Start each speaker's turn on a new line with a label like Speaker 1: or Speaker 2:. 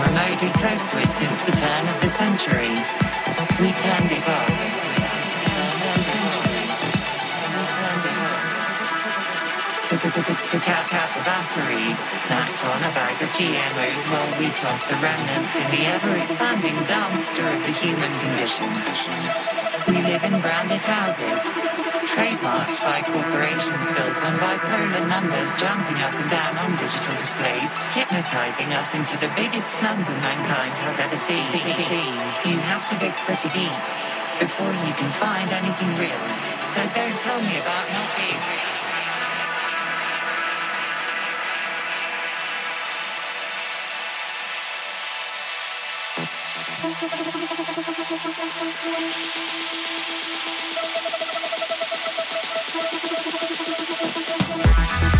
Speaker 1: remotely close to it since the turn of the century. We turned it off. Took, out, out the batteries, snacked on a bag of GMOs while we tossed the remnants in the ever-expanding dumpster of the human condition. We live in branded houses, trademarked by corporations built on bipolar numbers jumping up and down on digital displays, hypnotizing us into the biggest slumber mankind has ever seen. You have to dig pretty deep before you can find anything real. So don't tell me about not being real. synthetic Thank you.